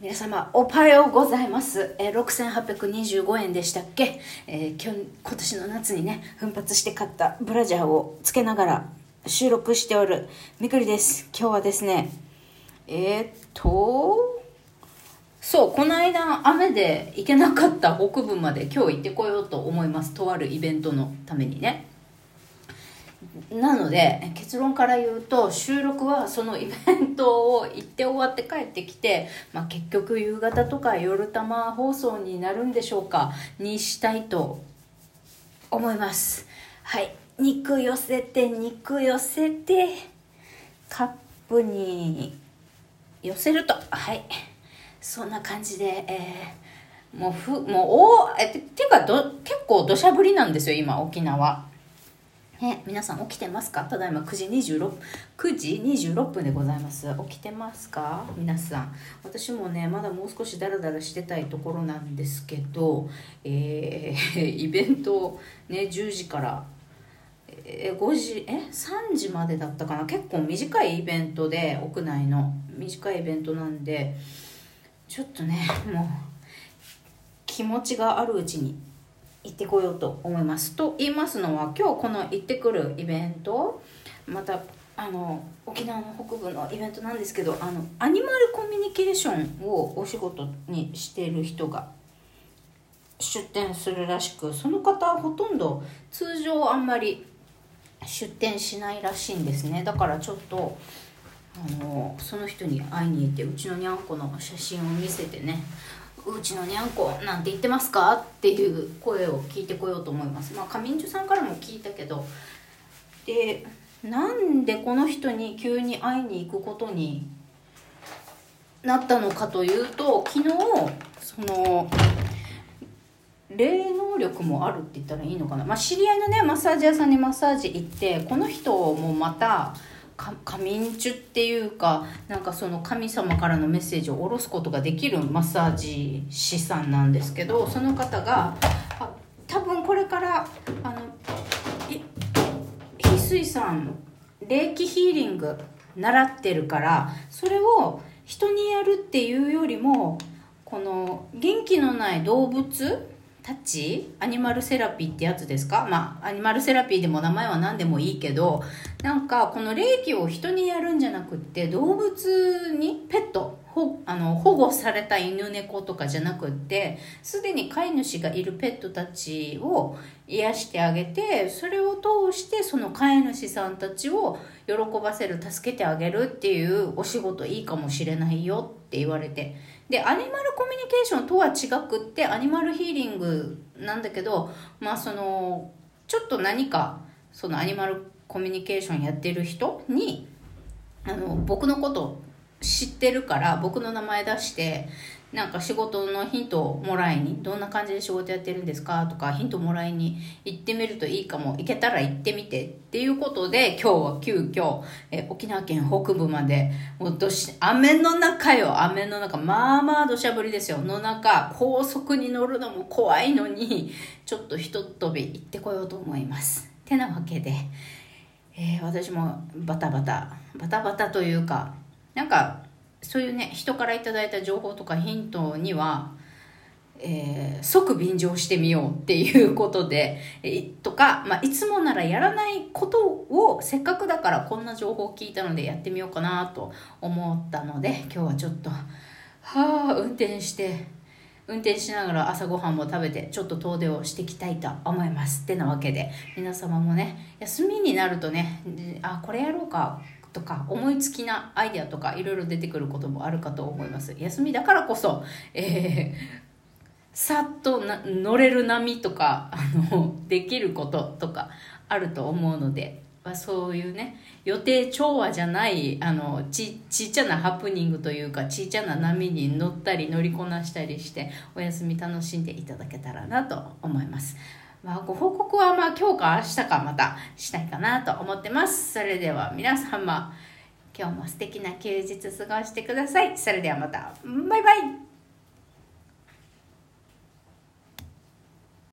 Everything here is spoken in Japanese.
皆様おはようございます、えー、6825円でしたっけ、えー、今日今年の夏にね奮発して買ったブラジャーをつけながら収録しておるみくりです。今日はですねえー、っとそうこの間雨で行けなかった北部まで今日行ってこようと思います。とあるイベントのためにね。なので結論から言うと収録はそのイベントを行って終わって帰ってきて、まあ、結局夕方とか夜玉放送になるんでしょうかにしたいと思います。はい。肉寄せて肉寄せてカップに寄せると。はい。そんな感じでえー、もうふもうおえてていうかど結構土砂降りなんですよ今沖縄。ね、皆さん起きてますか？ただいま9時26 9時26分でございます。起きてますか？皆さん。私もねまだもう少しダラダラしてたいところなんですけど、えー、イベントね10時からえ5時え3時までだったかな？結構短いイベントで屋内の。短いイベントなんでちょっとねもう気持ちがあるうちに行ってこようと思います。と言いますのは今日この行ってくるイベントまたあの沖縄の北部のイベントなんですけどあのアニマルコミュニケーションをお仕事にしている人が出店するらしくその方はほとんど通常あんまり出店しないらしいんですねだからちょっとあのその人に会いに行ってうちのにゃんこの写真を見せてねうちのにゃんこなんて言ってますか？っていう声を聞いてこようと思います。まあ上んさんからも聞いたけどでなんでこの人に急に会いに行くことになったのかというと昨日その霊能力もあるって言ったらいいのかな、まあ、知り合いのねマッサージ屋さんにマッサージ行ってこの人もまた神んちゅっていうかなんかその神様からのメッセージを下ろすことができるマッサージ師さんなんですけどその方が多分これからあの翡翠さん霊気ヒーリング習ってるからそれを人にやるっていうよりもこの元気のない動物タッチ？アニマルセラピーってやつですか？まあアニマルセラピーでも名前は何でもいいけどなんかこの霊気を人にやるんじゃなくって動物にペットほあの保護された犬猫とかじゃなくってすでに飼い主がいるペットたちを癒してあげてそれを通してその飼い主さんたちを喜ばせる助けてあげるっていうお仕事いいかもしれないよって言われて。でアニマルコミュニケーションとは違くってアニマルヒーリングなんだけどまあそのちょっと何かそのアニマルコミュニケーションやってる人にあの僕のこと知ってるから僕の名前出してなんか仕事のヒントをもらいにどんな感じで仕事やってるんですかとかヒントもらいに行ってみるといいかも行けたら行ってみてっていうことで今日は急遽え沖縄県北部までもうどし雨の中よ。雨の中まあまあ土砂降りですよ。の中高速に乗るのも怖いのにちょっとひとっ飛び行ってこようと思います。てなわけで、えー、私もバタバタバタバタというかなんかそういうね人から頂いた情報とかヒントには、えー、即便乗してみようっていうことで、えー、とか、まあ、いつもならやらないことをせっかくだからこんな情報を聞いたのでやってみようかなと思ったので今日はちょっとはあ運転して運転しながら朝ごはんも食べてちょっと遠出をしていきたいと思います。ってなわけで皆様もね休みになるとねあこれやろうか。とか思いつきなアイデアとかいろいろ出てくることもあるかと思います休みだからこそ、えー、さっと乗れる波とかあのできることとかあると思うので、ま、そういうね予定調和じゃないあのちちっちゃなハプニングというかちっちゃな波に乗ったり乗りこなしたりしてお休み楽しんでいただけたらなと思います。まあ、ご報告はまあ今日か明日かまたしたいかなと思ってます。それでは皆様、今日も素敵な休日過ごしてください。それではまた、バイバイ